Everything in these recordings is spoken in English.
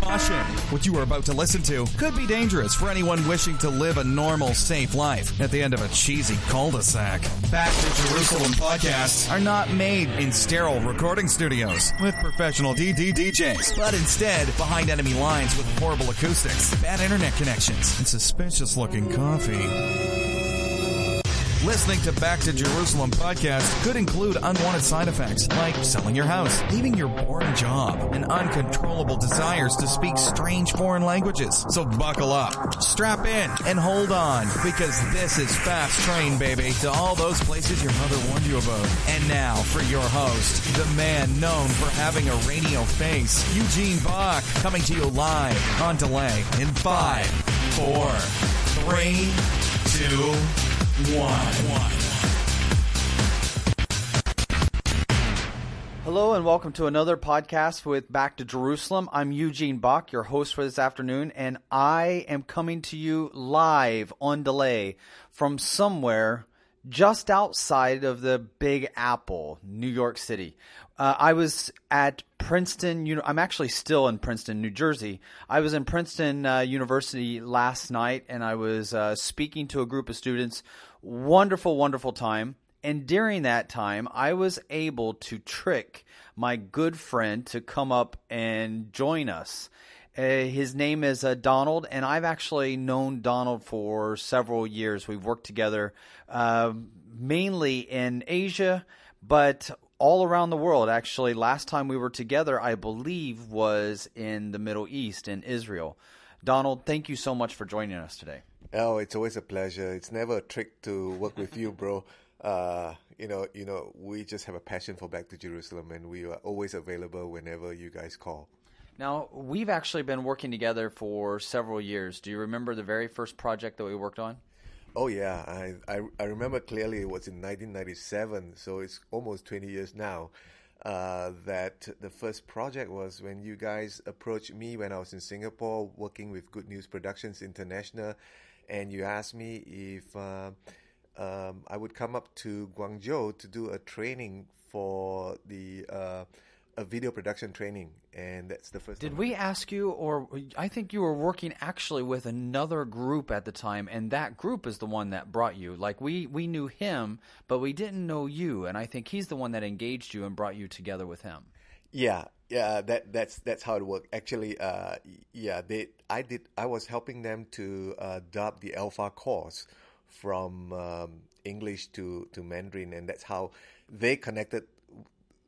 Caution! What you are about to listen to could be dangerous for anyone wishing to live a normal, safe life at the end of a cheesy cul-de-sac. Back to Jerusalem podcasts are not made in sterile recording studios with professional DD DJs, but instead behind enemy lines with horrible acoustics, bad internet connections, and suspicious looking coffee. Listening to Back to Jerusalem podcast could include unwanted side effects like selling your house, leaving your boring job, and uncontrollable desires to speak strange foreign languages. So buckle up, strap in, and hold on because this is Fast Train, baby, to all those places your mother warned you about. And now for your host, the man known for having a radio face, Eugene Bach, coming to you live on delay in five, four, three, two, one. Hello and welcome to another podcast with Back to Jerusalem. I'm Eugene Bach, your host for this afternoon, and I am coming to you live on delay from somewhere just outside of the Big Apple, New York City. Uh, I was at Princeton. Uni- I'm actually still in Princeton, New Jersey. I was in Princeton uh, University last night, and I was uh, speaking to a group of students. Wonderful, wonderful time. And during that time, I was able to trick my good friend to come up and join us. Uh, his name is uh, Donald, and I've actually known Donald for several years. We've worked together uh, mainly in Asia, but all around the world. Actually, last time we were together, I believe, was in the Middle East, in Israel. Donald, thank you so much for joining us today. Oh, it's always a pleasure. It's never a trick to work with you, bro. Uh, you know, you know, we just have a passion for Back to Jerusalem, and we are always available whenever you guys call. Now, we've actually been working together for several years. Do you remember the very first project that we worked on? Oh yeah, I, I, I remember clearly. It was in 1997, so it's almost 20 years now. Uh, that the first project was when you guys approached me when I was in Singapore working with Good News Productions International, and you asked me if uh, um, I would come up to Guangzhou to do a training for the uh, a video production training, and that's the first. Did we ask you, or I think you were working actually with another group at the time, and that group is the one that brought you. Like we we knew him, but we didn't know you, and I think he's the one that engaged you and brought you together with him. Yeah, yeah, that that's that's how it worked. Actually, uh, yeah, they I did I was helping them to uh, dub the Alpha course from um, English to to Mandarin, and that's how they connected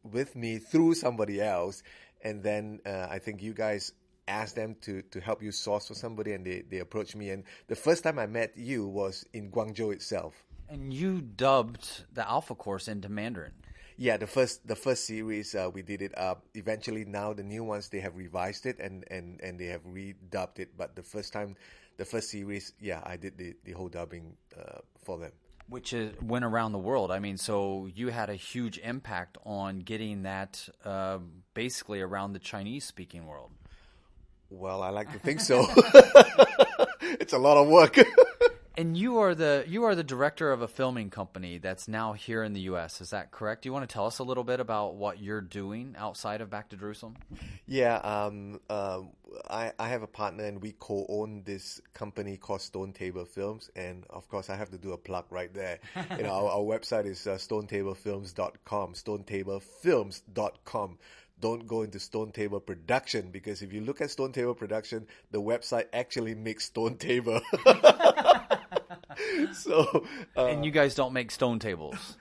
with me through somebody else. And then uh, I think you guys asked them to, to help you source for somebody, and they, they approached me. And the first time I met you was in Guangzhou itself. And you dubbed the Alpha course into Mandarin. Yeah, the first the first series uh, we did it up. Eventually, now the new ones they have revised it and, and, and they have redubbed it. But the first time, the first series, yeah, I did the, the whole dubbing uh, for them which is, went around the world. I mean, so you had a huge impact on getting that uh, basically around the Chinese speaking world. Well, I like to think so. it's a lot of work. and you are the you are the director of a filming company that's now here in the U.S. Is that correct? Do you want to tell us a little bit about what you're doing outside of Back to Jerusalem? Yeah, um, uh, I, I have a partner and we co-own this company called Stone Table Films, and of course I have to do a plug right there. you know, our, our website is uh, stonetablefilms.com, stonetablefilms.com don't go into Stone Table Production because if you look at Stone Table Production, the website actually makes Stone Table. so, uh, and you guys don't make stone tables.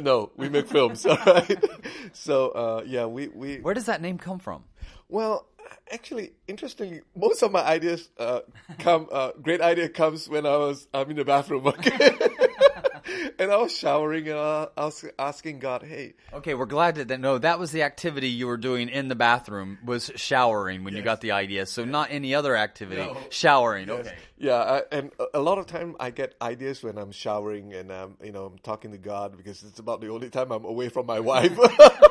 No, we make films. All right. So, uh, yeah, we, we. Where does that name come from? Well, actually, interestingly, most of my ideas uh, come. Uh, great idea comes when I was I'm in the bathroom. Okay. and I was showering and I was asking God, "Hey." Okay, we're glad that no, that was the activity you were doing in the bathroom was showering when yes. you got the idea. So not any other activity, no. showering. Yes. Okay. Yeah, I, and a lot of time I get ideas when I'm showering and I'm, you know, I'm talking to God because it's about the only time I'm away from my wife.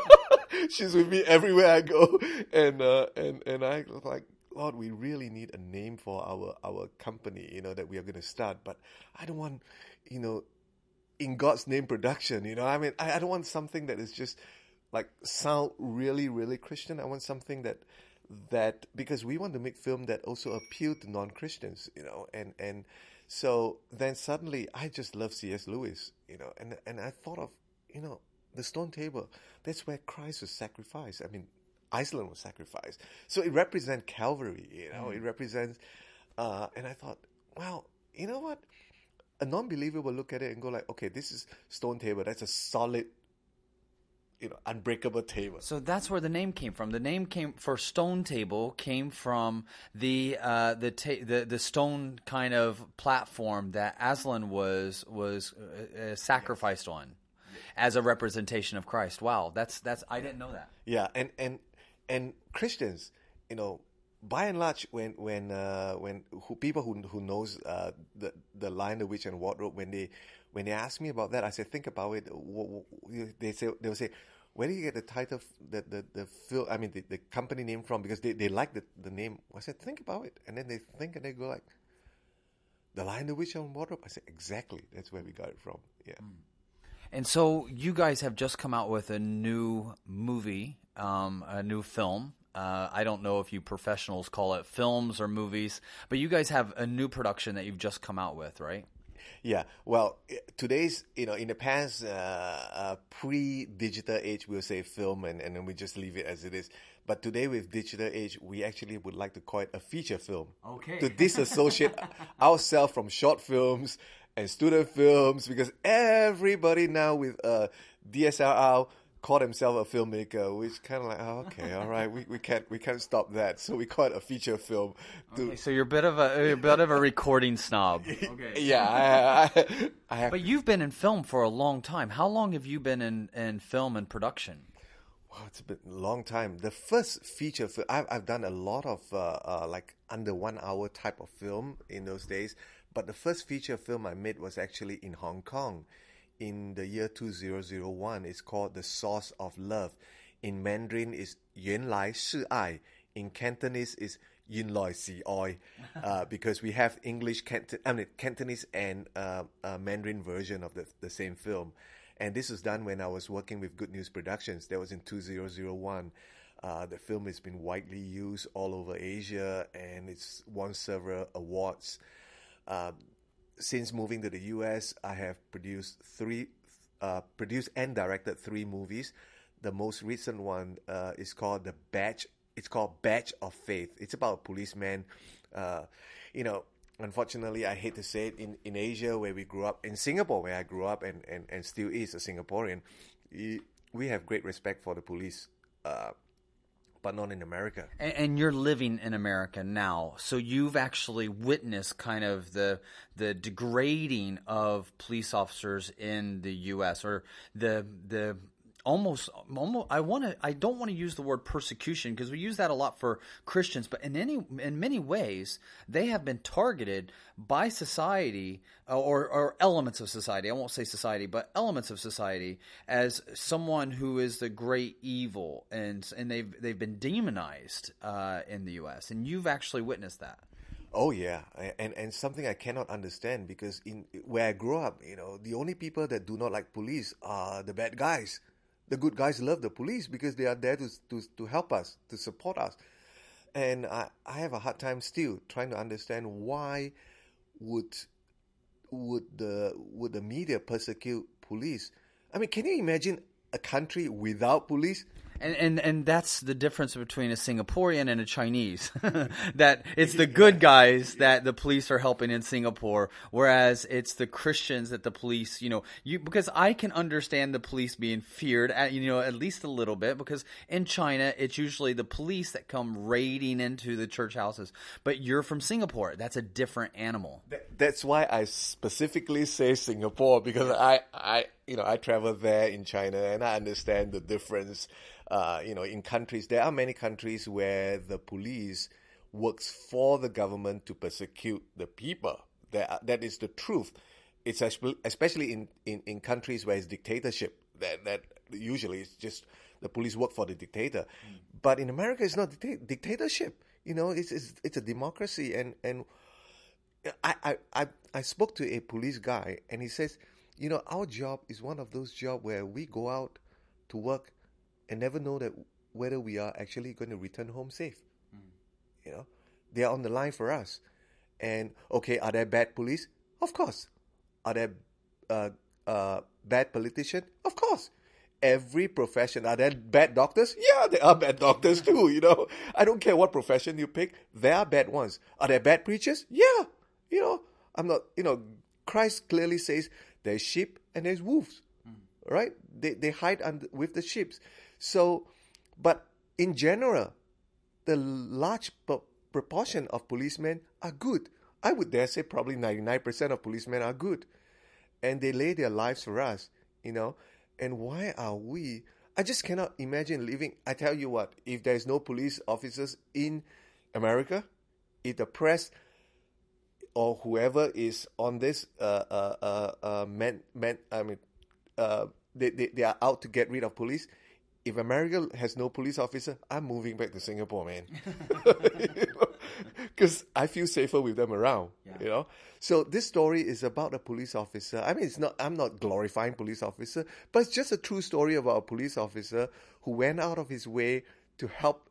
She's with me everywhere I go, and uh, and and I was like, Lord, we really need a name for our our company, you know, that we are going to start. But I don't want, you know, in God's name production. You know, I mean, I, I don't want something that is just like sound really really Christian. I want something that that because we want to make film that also appeal to non Christians, you know, and and so then suddenly I just love C.S. Lewis, you know, and and I thought of you know the stone table. That's where Christ was sacrificed. I mean, Aslan was sacrificed, so it represents Calvary, you know, mm. it represents. Uh, and I thought, well, you know what? A non-believer will look at it and go like, okay, this is stone table. That's a solid you know unbreakable table. So that's where the name came from. The name came for stone table came from the uh, the, ta- the the stone kind of platform that Aslan was was uh, uh, sacrificed on as a representation of Christ. Wow, that's that's I didn't know that. Yeah, and and and Christians, you know, by and large, when when uh, when who, people who who knows uh, the the Lion, the Witch, and Wardrobe, when they when they ask me about that, I say, think about it. They say they will say, where do you get the title, the the the film? I mean, the, the company name from? Because they, they like the the name. I said, think about it, and then they think and they go like, the Lion, the Witch, and Wardrobe. I said, exactly. That's where we got it from. Yeah. Mm. And so you guys have just come out with a new movie, um, a new film. Uh, I don't know if you professionals call it films or movies, but you guys have a new production that you've just come out with, right? Yeah, well, today's you know in the past uh, uh, pre-digital age we'll say film and, and then we just leave it as it is. But today with digital age, we actually would like to call it a feature film. Okay. To disassociate ourselves from short films and student films because everybody now with uh, DSLR call himself a filmmaker, which kind of like, oh, okay, all right, we, we can't we can't stop that, so we call it a feature film. To... Okay, so you're a bit of a you're a bit of a recording snob. Okay. Yeah, I, I, I have... But you've been in film for a long time. How long have you been in, in film and production? Wow, it's been a long time. The first feature film, I've, I've done a lot of uh, uh, like under one hour type of film in those days. But the first feature film I made was actually in Hong Kong in the year 2001 is called The Source of Love. In Mandarin is Yuan Lai Shi Ai. In Cantonese is Yin Loi Si Oi. Uh, because we have English, Canton- I mean, Cantonese and uh, uh, Mandarin version of the, the same film. And this was done when I was working with Good News Productions. That was in 2001. Uh, the film has been widely used all over Asia and it's won several awards. Uh, since moving to the US, I have produced three, uh, produced and directed three movies. The most recent one uh, is called The Badge. It's called Badge of Faith. It's about a policeman. Uh, you know, unfortunately, I hate to say it, in, in Asia where we grew up, in Singapore where I grew up and, and, and still is a Singaporean, we have great respect for the police. Uh, but not in America. And, and, you're living in America now, so you've actually witnessed kind of the the degrading of police officers in the U.S. or the the almost, almost I want to I don't want to use the word persecution because we use that a lot for Christians, but in any in many ways they have been targeted by society uh, or or elements of society. I won't say society, but elements of society as someone who is the great evil, and and they've they've been demonized uh, in the U.S. and you've actually witnessed that. Oh yeah, and and something I cannot understand because in where I grew up, you know, the only people that do not like police are the bad guys the good guys love the police because they are there to, to, to help us, to support us. And I, I have a hard time still trying to understand why would would the would the media persecute police? I mean, can you imagine a country without police? And, and and that's the difference between a Singaporean and a Chinese. that it's the good guys that the police are helping in Singapore, whereas it's the Christians that the police, you know, you because I can understand the police being feared at you know at least a little bit because in China it's usually the police that come raiding into the church houses. But you're from Singapore, that's a different animal. That's why I specifically say Singapore because I I you know I travel there in China and I understand the difference uh, you know, in countries, there are many countries where the police works for the government to persecute the people. That, that is the truth. It's especially in, in, in countries where it's dictatorship that, that usually it's just the police work for the dictator. Mm. But in America, it's not dictatorship. You know, it's, it's, it's a democracy. And, and I, I, I, I spoke to a police guy and he says, you know, our job is one of those jobs where we go out to work and never know that whether we are actually going to return home safe. You know, they are on the line for us. And okay, are there bad police? Of course. Are there uh, uh, bad politicians? Of course. Every profession. Are there bad doctors? Yeah, there are bad doctors too. You know, I don't care what profession you pick. There are bad ones. Are there bad preachers? Yeah. You know, I'm not. You know, Christ clearly says there's sheep and there's wolves, mm. right? They they hide under, with the sheep. So, but in general, the large proportion of policemen are good. I would dare say probably 99% of policemen are good. And they lay their lives for us, you know. And why are we? I just cannot imagine living. I tell you what, if there's no police officers in America, if the press or whoever is on this uh, uh, uh, uh man, man, I mean, uh, they, they, they are out to get rid of police, if America has no police officer, I'm moving back to Singapore, man. Because I feel safer with them around, yeah. you know. So this story is about a police officer. I mean, it's not. I'm not glorifying police officer, but it's just a true story about a police officer who went out of his way to help,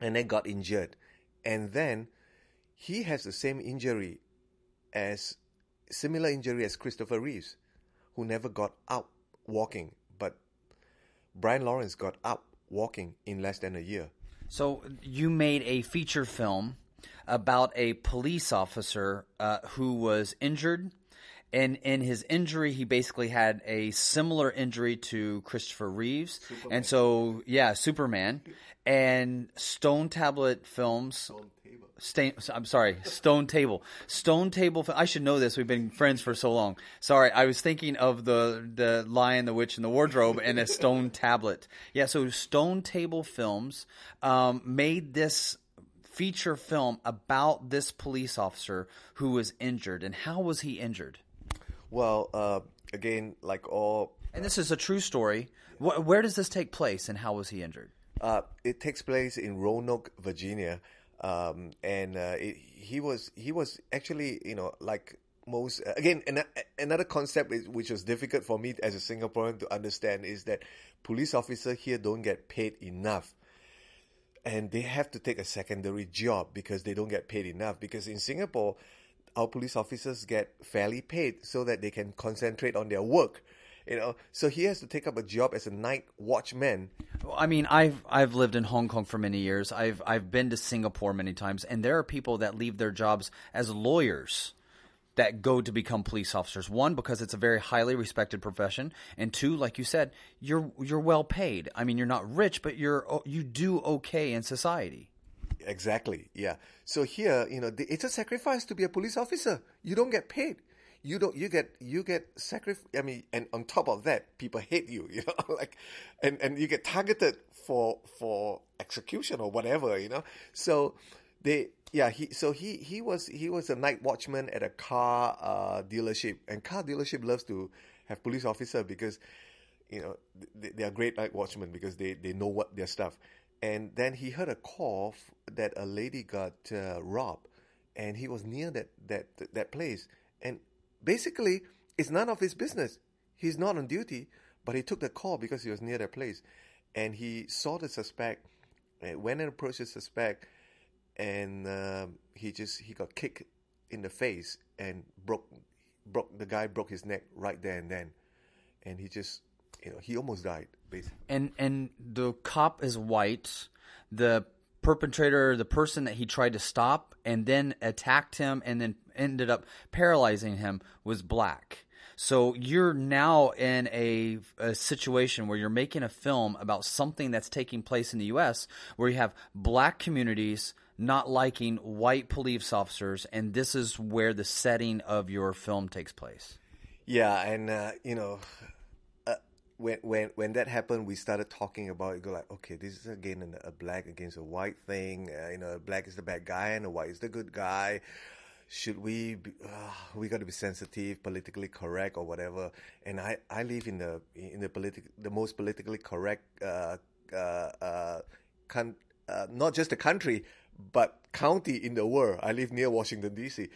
and then got injured, and then he has the same injury as similar injury as Christopher Reeves, who never got out walking but Brian Lawrence got up walking in less than a year. So you made a feature film about a police officer uh, who was injured. And in his injury, he basically had a similar injury to Christopher Reeves. Superman. And so, yeah, Superman. And Stone Tablet Films. Stone Stone, I'm sorry, Stone Table. Stone Table. I should know this. We've been friends for so long. Sorry, I was thinking of the the Lion, the Witch, and the Wardrobe, and a stone tablet. Yeah, so Stone Table Films um, made this feature film about this police officer who was injured, and how was he injured? Well, uh, again, like all, and this is a true story. where does this take place, and how was he injured? Uh, it takes place in Roanoke, Virginia. Um, and uh, it, he was he was actually you know like most again an, another concept is, which was difficult for me as a Singaporean to understand is that police officers here don't get paid enough. And they have to take a secondary job because they don't get paid enough. Because in Singapore our police officers get fairly paid so that they can concentrate on their work you know so he has to take up a job as a night watchman I mean, I've I've lived in Hong Kong for many years. I've I've been to Singapore many times, and there are people that leave their jobs as lawyers that go to become police officers. One, because it's a very highly respected profession, and two, like you said, you're you're well paid. I mean, you're not rich, but you're you do okay in society. Exactly. Yeah. So here, you know, it's a sacrifice to be a police officer. You don't get paid you don't you get you get sacrifice i mean and on top of that people hate you you know like and and you get targeted for for execution or whatever you know? So they yeah he so he he was he was a night watchman at a car uh, dealership and car dealership loves to have police officer because you know they, they are great night watchmen because they they know what their stuff. And then he heard a call that a lady got uh, robbed and he was near that that that place. And basically, it's none of his business. He's not on duty, but he took the call because he was near that place. And he saw the suspect, went and approached the suspect, and uh, he just he got kicked in the face and broke broke the guy broke his neck right there and then, and he just you know he almost died basically. And and the cop is white. The perpetrator, the person that he tried to stop and then attacked him and then ended up paralyzing him was black. So you're now in a, a, situation where you're making a film about something that's taking place in the U.S., where you have black communities not liking white police officers, and this is where the setting of your film takes place. Yeah, and uh, you know, when when when that happened, we started talking about it. Go like, okay, this is again a black against a white thing. Uh, you know, black is the bad guy and the white is the good guy. Should we? Be, uh, we got to be sensitive, politically correct, or whatever. And I, I live in the in the politic the most politically correct uh, uh, uh, con- uh, not just the country but county in the world. I live near Washington D.C.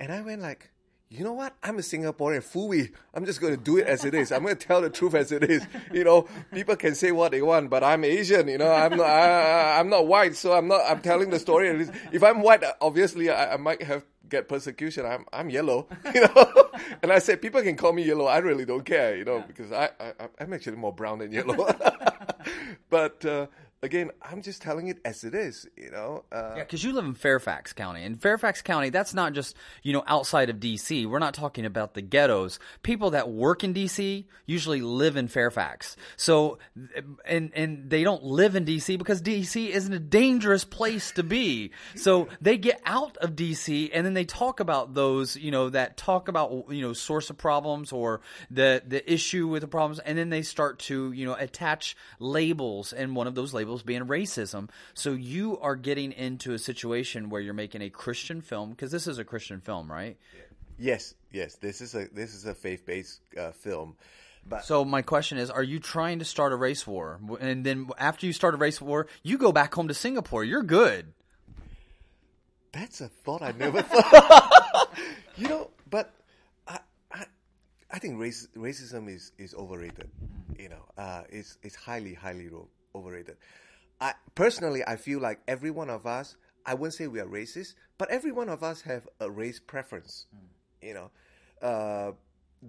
And I went like, you know what? I'm a Singaporean, fooey. I'm just going to do it as it is. I'm going to tell the truth as it is. You know, people can say what they want, but I'm Asian. You know, I'm not, I, am not white, so I'm not. I'm telling the story. If I'm white, obviously I, I might have get persecution. I'm I'm yellow, you know. and I said people can call me yellow. I really don't care, you know, because I, I I'm actually more brown than yellow. but uh, again, I'm just telling it as it is, you know. Uh, yeah, because you live in Fairfax County, and Fairfax County, that's not just you know outside of D.C. We're not talking about the ghettos. People that work in D.C. usually live in Fairfax. So, and and they don't live in D.C. because D.C. isn't a dangerous place to be. So they get out of D.C. and then they talk about those, you know, that talk about you know source of problems or the the issue with the problems, and then they start to you know attach labels, and one of those labels labels being racism. So you are getting into a situation where you're making a Christian film because this is a Christian film, right? Yes, yes. This is a this is a faith based uh, film. But so my question is, are you trying to start a race war? And then after you start a race war, you go back home to Singapore. You're good. That's a thought I never thought. you know, but I, I, I think race, racism is, is overrated. You know, uh, it's it's highly highly overrated. I personally, I feel like every one of us. I wouldn't say we are racist, but every one of us have a race preference. Mm. You know, uh,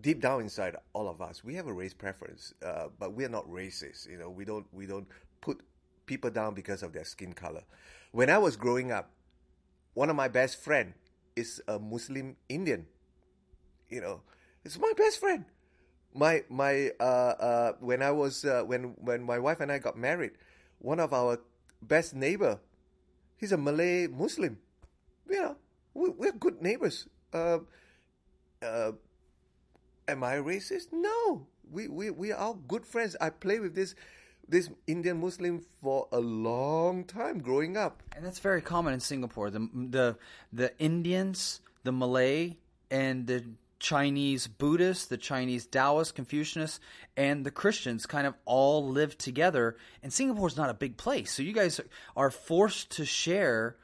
deep down inside all of us, we have a race preference, uh, but we are not racist. You know, we don't we don't put people down because of their skin color. When I was growing up, one of my best friend is a Muslim Indian. You know, it's my best friend my my uh, uh, when I was uh, when when my wife and I got married, one of our best neighbor, he's a Malay Muslim. You know, we, we're good neighbors. Uh, uh, am I racist? No, we we we are good friends. I play with this this Indian Muslim for a long time growing up, and that's very common in Singapore. The the the Indians, the Malay, and the Chinese Buddhists, the Chinese Taoists, Confucianists, and the Christians kind of all live together. And Singapore is not a big place, so you guys are forced to share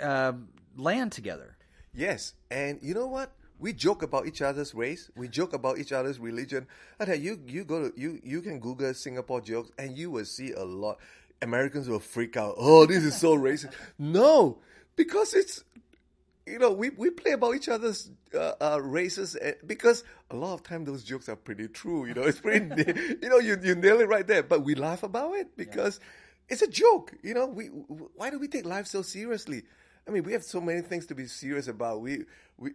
uh, land together. Yes, and you know what? We joke about each other's race. We joke about each other's religion. Tell you, you go to you you can Google Singapore jokes, and you will see a lot. Americans will freak out. Oh, this is so racist. No, because it's know, we, we play about each other's uh, uh, races eh, because a lot of time those jokes are pretty true. You know, it's pretty, you know, you, you nail it right there. But we laugh about it because yeah. it's a joke. You know, we why do we take life so seriously? I mean, we have so many things to be serious about. We we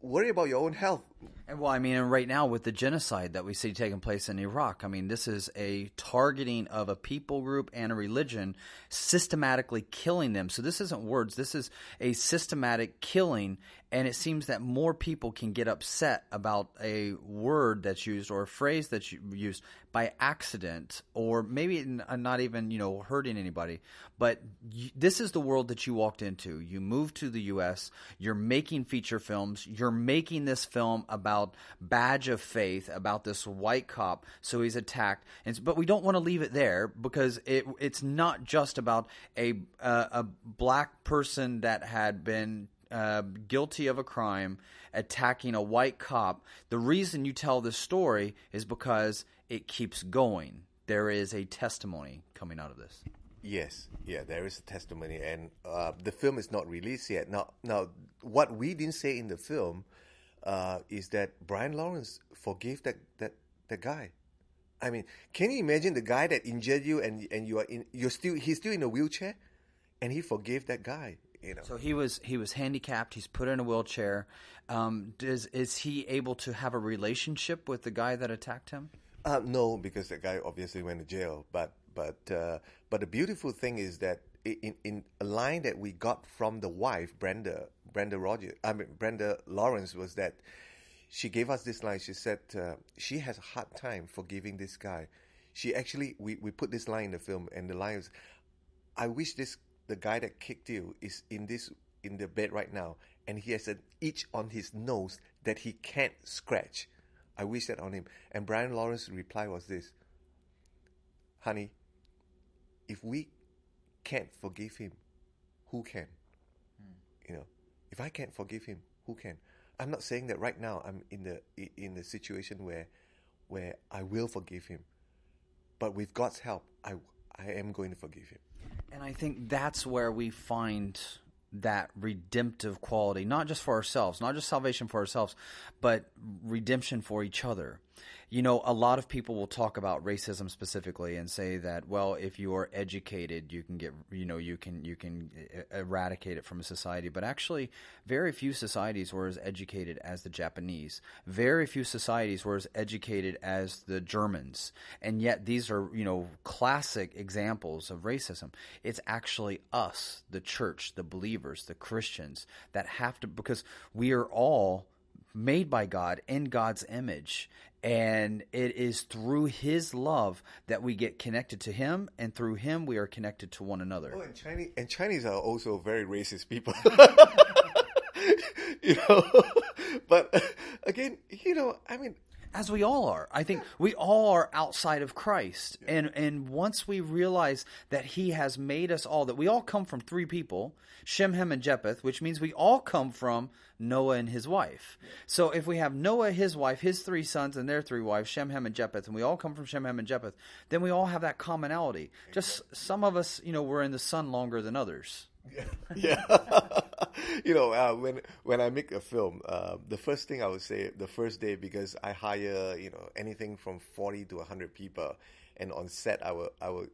worry about your own health. And well, I mean, right now with the genocide that we see taking place in Iraq, I mean, this is a targeting of a people group and a religion, systematically killing them. So this isn't words; this is a systematic killing. And it seems that more people can get upset about a word that's used or a phrase that's used by accident, or maybe uh, not even you know hurting anybody. But this is the world that you walked into. You moved to the U.S. You're making feature films. You're making this film about badge of faith about this white cop. So he's attacked, and but we don't want to leave it there because it it's not just about a uh, a black person that had been uh, guilty of a crime attacking a white cop. The reason you tell this story is because it keeps going. There is a testimony coming out of this. Yes, yeah, there is a testimony, and uh, the film is not released yet. Now, now, what we didn't say in the film uh, is that Brian Lawrence forgave that that that guy. I mean, can you imagine the guy that injured you and and you are in you're still he's still in a wheelchair, and he forgave that guy. You know. So he was he was handicapped. He's put in a wheelchair. Um, does is he able to have a relationship with the guy that attacked him? Uh, no, because the guy obviously went to jail. But but uh, but the beautiful thing is that in in a line that we got from the wife, Brenda Brenda Rogers, I mean Brenda Lawrence, was that she gave us this line. She said uh, she has a hard time forgiving this guy. She actually we, we put this line in the film, and the line is, "I wish this the guy that kicked you is in this in the bed right now, and he has an itch on his nose that he can't scratch." I wish that on him. And Brian Lawrence's reply was this Honey, if we can't forgive him, who can? Hmm. You know, if I can't forgive him, Who can? I'm not saying that right now. I'm in the in the situation where where I will forgive him, but with God's help, I I am going to forgive him. And I think that's where we find that redemptive quality, not just for ourselves, not just salvation for ourselves, but redemption for each other. You know, a lot of people will talk about racism specifically and say that, well, if you are educated, you can get, you know, you can you can eradicate it from a society. But actually, very few societies were as educated as the Japanese. Very few societies were as educated as the Germans. And yet, these are, you know, classic examples of racism. It's actually us, the church, the believers, the Christians, that have to because we are all made by God in God's image. And it is through his love that we get connected to him, and through him we are connected to one another. Oh, and Chinese and Chinese are also very racist people. you know, but again, you know, I mean, as we all are. I think we all are outside of Christ. And and once we realize that he has made us all that we all come from three people, Shem, Ham and Japheth, which means we all come from Noah and his wife. So if we have Noah, his wife, his three sons and their three wives, Shem, Ham and Japheth, and we all come from Shem, Ham and Japheth, then we all have that commonality. Just some of us, you know, we're in the sun longer than others. yeah. you know, uh, when when I make a film, uh, the first thing I would say the first day because I hire you know anything from forty to hundred people, and on set I will I will.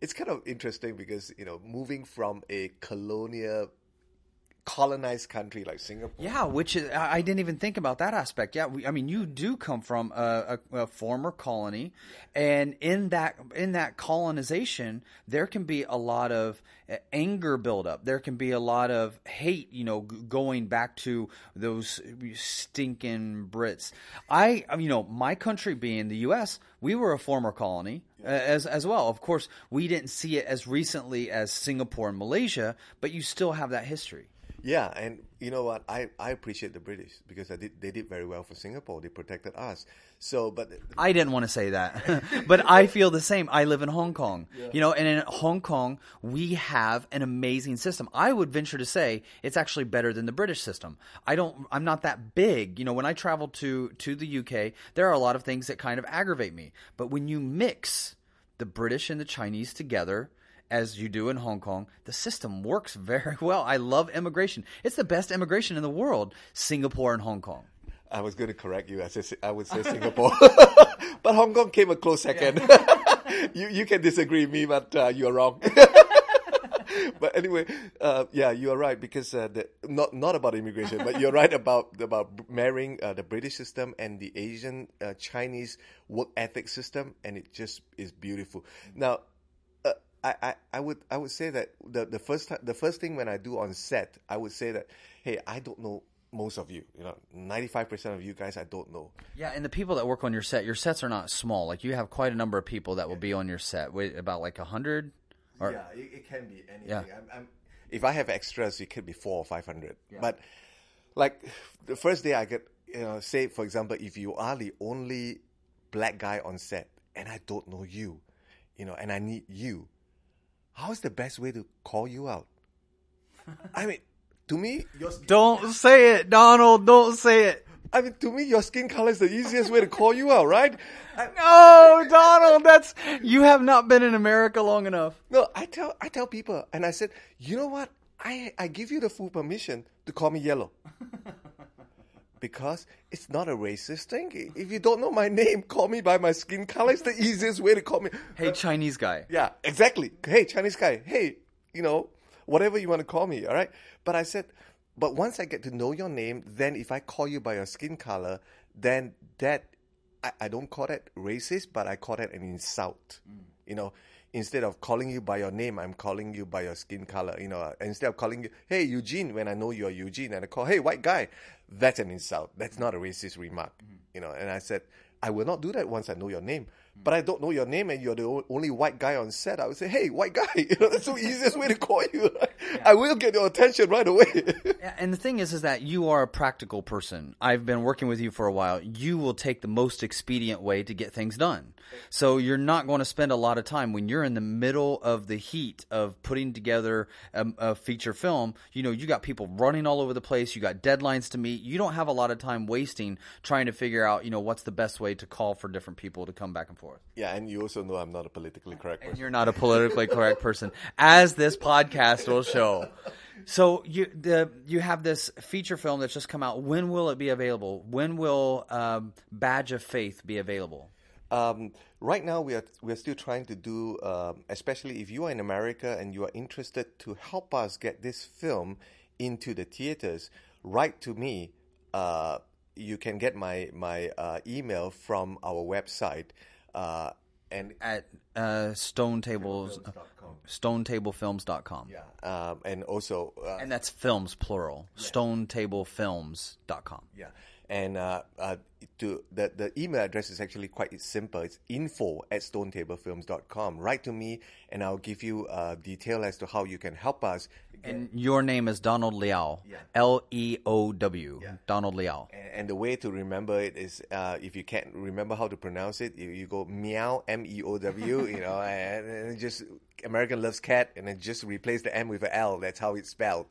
It's kind of interesting because you know moving from a colonial colonized country like Singapore. Yeah, which is, I didn't even think about that aspect. Yeah, we, I mean, you do come from a, a, a, former colony, and in that in that colonization, there can be a lot of uh, anger buildup. There can be a lot of hate. You know, going back to those stinking Brits. I, you know, my country being the U.S., we were a former colony uh, as as well. Of course, we didn't see it as recently as Singapore and Malaysia, but you still have that history. Yeah, and you know what? I, I appreciate the British because they did they did very well for Singapore. They protected us. So, but I didn't want to say that, but I feel the same. I live in Hong Kong, yeah. you know, and in Hong Kong we have an amazing system. I would venture to say it's actually better than the British system. I don't. I'm not that big, you know. When I travel to to the UK, there are a lot of things that kind of aggravate me. But when you mix the British and the Chinese together as you do in Hong Kong, the system works very well. I love immigration. It's the best immigration in the world, Singapore and Hong Kong. I was going to correct you. I, said, I would say Singapore, but Hong Kong came a close second. Yeah. you you can disagree with me, but uh, you are wrong. but anyway, uh, yeah, you are right because uh, the, not not about immigration, but you're right about about marrying uh, the British system and the Asian uh, Chinese work ethic system, and it just is beautiful. Now, I, I, I would I would say that the the first time, the first thing when I do on set, I would say that hey, I don't know most of you. You know, ninety five percent of you guys I don't know. Yeah, and the people that work on your set, your sets are not small. Like you have quite a number of people that will be on your set. Wait, about like a hundred. Or... Yeah, it, it, can be anything. Yeah. I'm, I'm, if I have extras, it could be four or five hundred. Yeah. But like the first day I get, you know, say for example, if you are the only black guy on set and I don't know you, you know, and I need you how's the best way to call you out? I mean, to me, don't say it, Donald. Don't say it. I mean, to me, your skin color is the easiest way to call you out, right? no, Donald, that's you have not been in America long enough. No, I tell I tell people, and I said, you know what? I I give you the full permission to call me yellow. Because it's not a racist thing. If you don't know my name, call me by my skin color. It's the easiest way to call me. Hey, Chinese guy. Yeah, exactly. Hey, Chinese guy. Hey, you know, whatever you want to call me, all right? But I said, but once I get to know your name, then if I call you by your skin color, then that, I, I don't call that racist, but I call that an insult. Mm. You know, instead of calling you by your name, I'm calling you by your skin color. You know, instead of calling you, hey, Eugene, when I know you're Eugene, and I call, hey, white guy, that's an insult. That's not a racist remark. Mm-hmm. You know, and I said, I will not do that once I know your name. Hmm. but I don't know your name and you're the only white guy on set, I would say, hey, white guy, you know, that's the easiest way to call you. I will get your attention right away. And the thing is, is that you are a practical person. I've been working with you for a while. You will take the most expedient way to get things done. So you're not going to spend a lot of time when you're in the middle of the heat of putting together a, a feature film. You know, you got people running all over the place. You got deadlines to meet. You don't have a lot of time wasting trying to figure out, you know, what's the best way to call for different people to come back and forth. Yeah, and you also know I'm not a politically correct And person. you're not a politically correct person, as this podcast will show. So you the you have this feature film that's just come out. When will it be available? When will um, Badge of Faith be available? Um, right now, we are we are still trying to do, um, especially if you are in America and you are interested to help us get this film into the theaters. Write to me. Uh, you can get my my uh, email from our website, uh, and At uh, Stone Tables, StoneTableFilms.com. yeah, um, and also uh, And that's films plural. StoneTableFilms.com. Yeah, and uh, uh, to the the email address is actually quite simple. It's info at stonetablefilms.com. Write to me, and I'll give you uh, detail as to how you can help us. And your name is Donald Leow. L E O W. Donald Leow. And, and the way to remember it is, uh, if you can't remember how to pronounce it, you, you go meow M E O W. You know, and, and just American loves cat, and then just replace the M with a L. That's how it's spelled.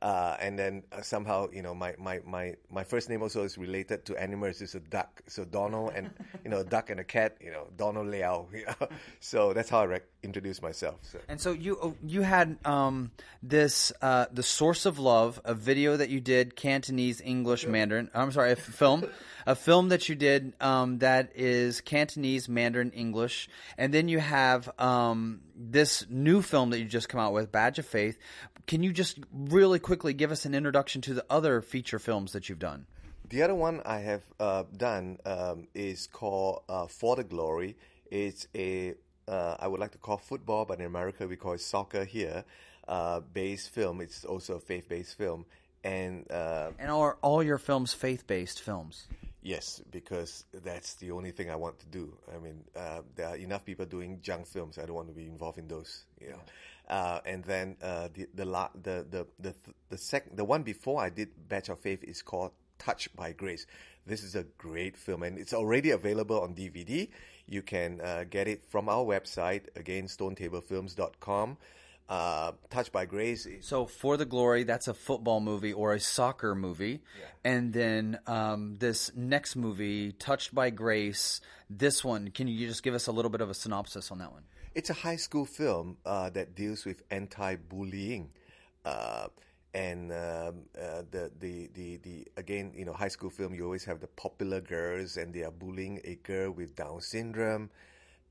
Uh, and then uh, somehow, you know, my, my, my, my first name also is related to animals. It's a duck. So Donald and, you know, a duck and a cat, you know, Donald Leow. You know? So that's how I rec- introduce myself. So. And so you oh, you had um, this uh, the source of love, a video that you did Cantonese, English, Mandarin. I'm sorry, a film, a film that you did um, that is Cantonese, Mandarin, English, and then you have um, this new film that you just come out with, Badge of Faith. Can you just really quickly give us an introduction to the other feature films that you've done? The other one I have uh, done um, is called uh, For the Glory. It's a uh, I would like to call football, but in America we call it soccer here. Uh, based film. It's also a faith-based film, and uh, And are all your films faith based films? yes, because that's the only thing I want to do. I mean, uh, there are enough people doing junk films. I don't want to be involved in those. You know. Uh, and then uh, the the, la- the the the the sec- the one before I did Badge of Faith is called Touched by Grace. This is a great film, and it's already available on DVD. You can uh, get it from our website again, StoneTableFilms.com. Uh, Touched by Grace So, For the Glory, that's a football movie or a soccer movie. And then um, this next movie, Touched by Grace, this one, can you just give us a little bit of a synopsis on that one? It's a high school film uh, that deals with anti-bullying, uh, and um, uh, the, the the the again, you know, high school film. You always have the popular girls, and they are bullying a girl with Down syndrome.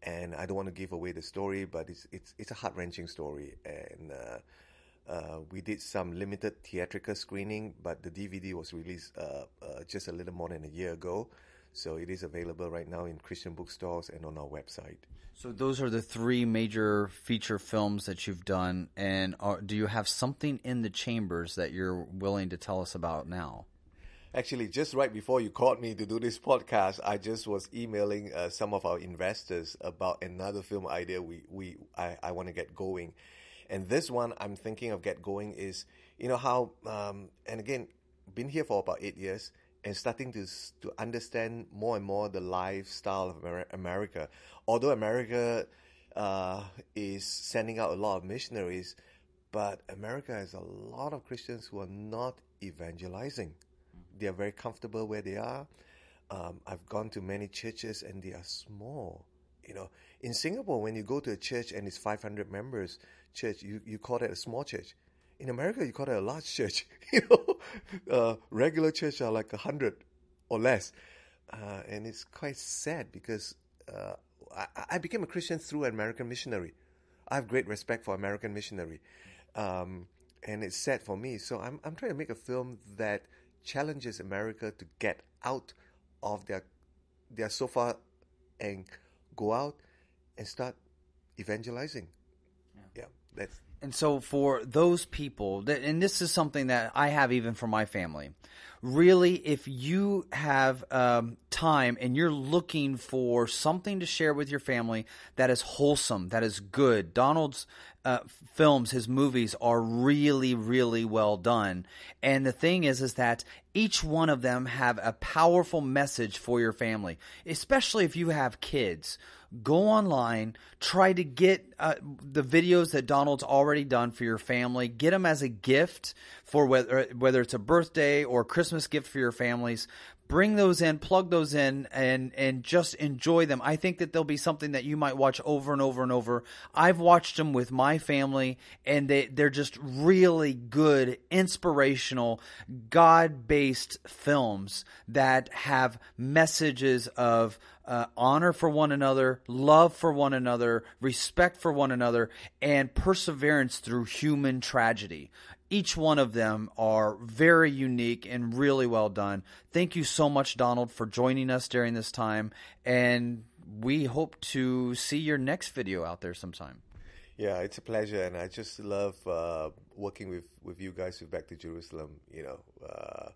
And I don't want to give away the story, but it's it's it's a heart wrenching story, and uh, uh, we did some limited theatrical screening, but the DVD was released uh, uh, just a little more than a year ago. So it is available right now in Christian bookstores and on our website. So, those are the three major feature films that you've done. And are, do you have something in the chambers that you're willing to tell us about now? Actually, just right before you called me to do this podcast, I just was emailing uh, some of our investors about another film idea we, we I, I want to get going. And this one I'm thinking of get going is, you know how, um, and again, been here for about eight years and starting to to understand more and more the lifestyle of America. Although America uh, is sending out a lot of missionaries, but America has a lot of Christians who are not evangelizing. They are very comfortable where they are. Um, I've gone to many churches and they are small. You know, in Singapore, when you go to a church and it's 500 members church, you, you call that a small church. In America, you call that a large church. you know, uh, regular church are like a 100 or less. Uh, and it's quite sad because uh, I, I became a Christian through an American missionary. I have great respect for American missionary. Um, and it's sad for me. So I'm, I'm trying to make a film that challenges America to get out of their their sofa and go out and start evangelizing. yeah. That's And so for those people, that, and this is something that I have even for my family. Really, if you have um, time and you're looking for something to share with your family that is wholesome, that is good, Donald's uh, films, his movies are really, really well done. And the thing is, is that each one of them have a powerful message for your family, especially if you have kids go online, try to get uh, the videos that Donald's already done for your family, get them as a gift for whether whether it's a birthday or Christmas gift for your families. Bring those in, plug those in, and and just enjoy them. I think that they'll be something that you might watch over and over and over. I've watched them with my family, and they they're just really good, inspirational, God based films that have messages of uh, honor for one another, love for one another, respect for one another, and perseverance through human tragedy. Each one of them are very unique and really well done. Thank you so much, Donald, for joining us during this time. And we hope to see your next video out there sometime. Yeah, it's a pleasure, and I just love uh, working with, with you guys with Back to Jerusalem. You know, uh,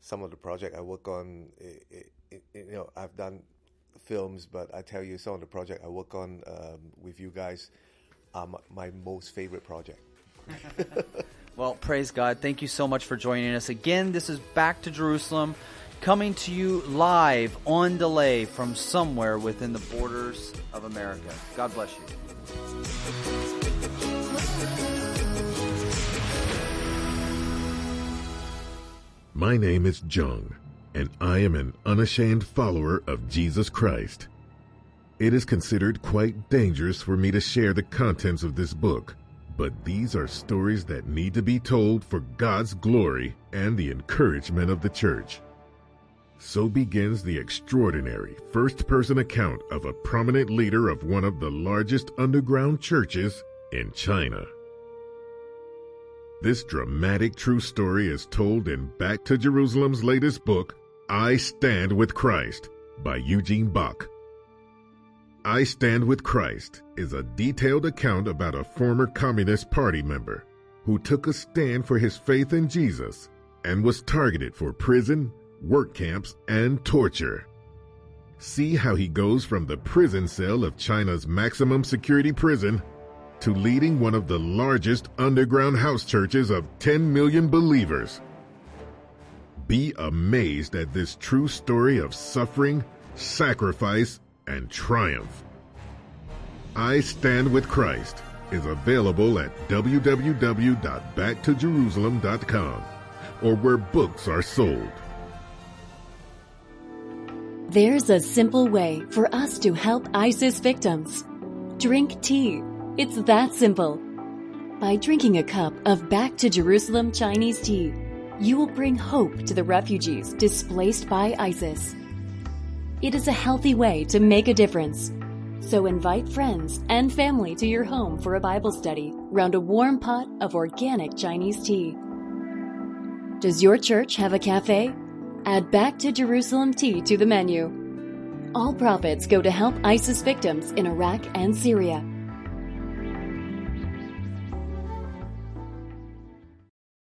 some of the project I work on, it, it, it, you know, I've done films, but I tell you, some of the project I work on um, with you guys are my, my most favorite project. well, praise God. Thank you so much for joining us. Again, this is Back to Jerusalem, coming to you live on delay from somewhere within the borders of America. God bless you. My name is Jung, and I am an unashamed follower of Jesus Christ. It is considered quite dangerous for me to share the contents of this book, but these are stories that need to be told for God's glory and the encouragement of the church. So begins the extraordinary first person account of a prominent leader of one of the largest underground churches in China. This dramatic true story is told in Back to Jerusalem's latest book, I Stand with Christ, by Eugene Bach. I Stand with Christ is a detailed account about a former Communist Party member who took a stand for his faith in Jesus and was targeted for prison, work camps, and torture. See how he goes from the prison cell of China's maximum security prison to leading one of the largest underground house churches of 10 million believers. Be amazed at this true story of suffering, sacrifice, and triumph. I Stand with Christ is available at www.backtojerusalem.com or where books are sold. There's a simple way for us to help ISIS victims. Drink tea. It's that simple. By drinking a cup of Back to Jerusalem Chinese tea, you will bring hope to the refugees displaced by ISIS. It is a healthy way to make a difference. So invite friends and family to your home for a Bible study round a warm pot of organic Chinese tea. Does your church have a cafe? Add Back to Jerusalem tea to the menu. All profits go to help ISIS victims in Iraq and Syria.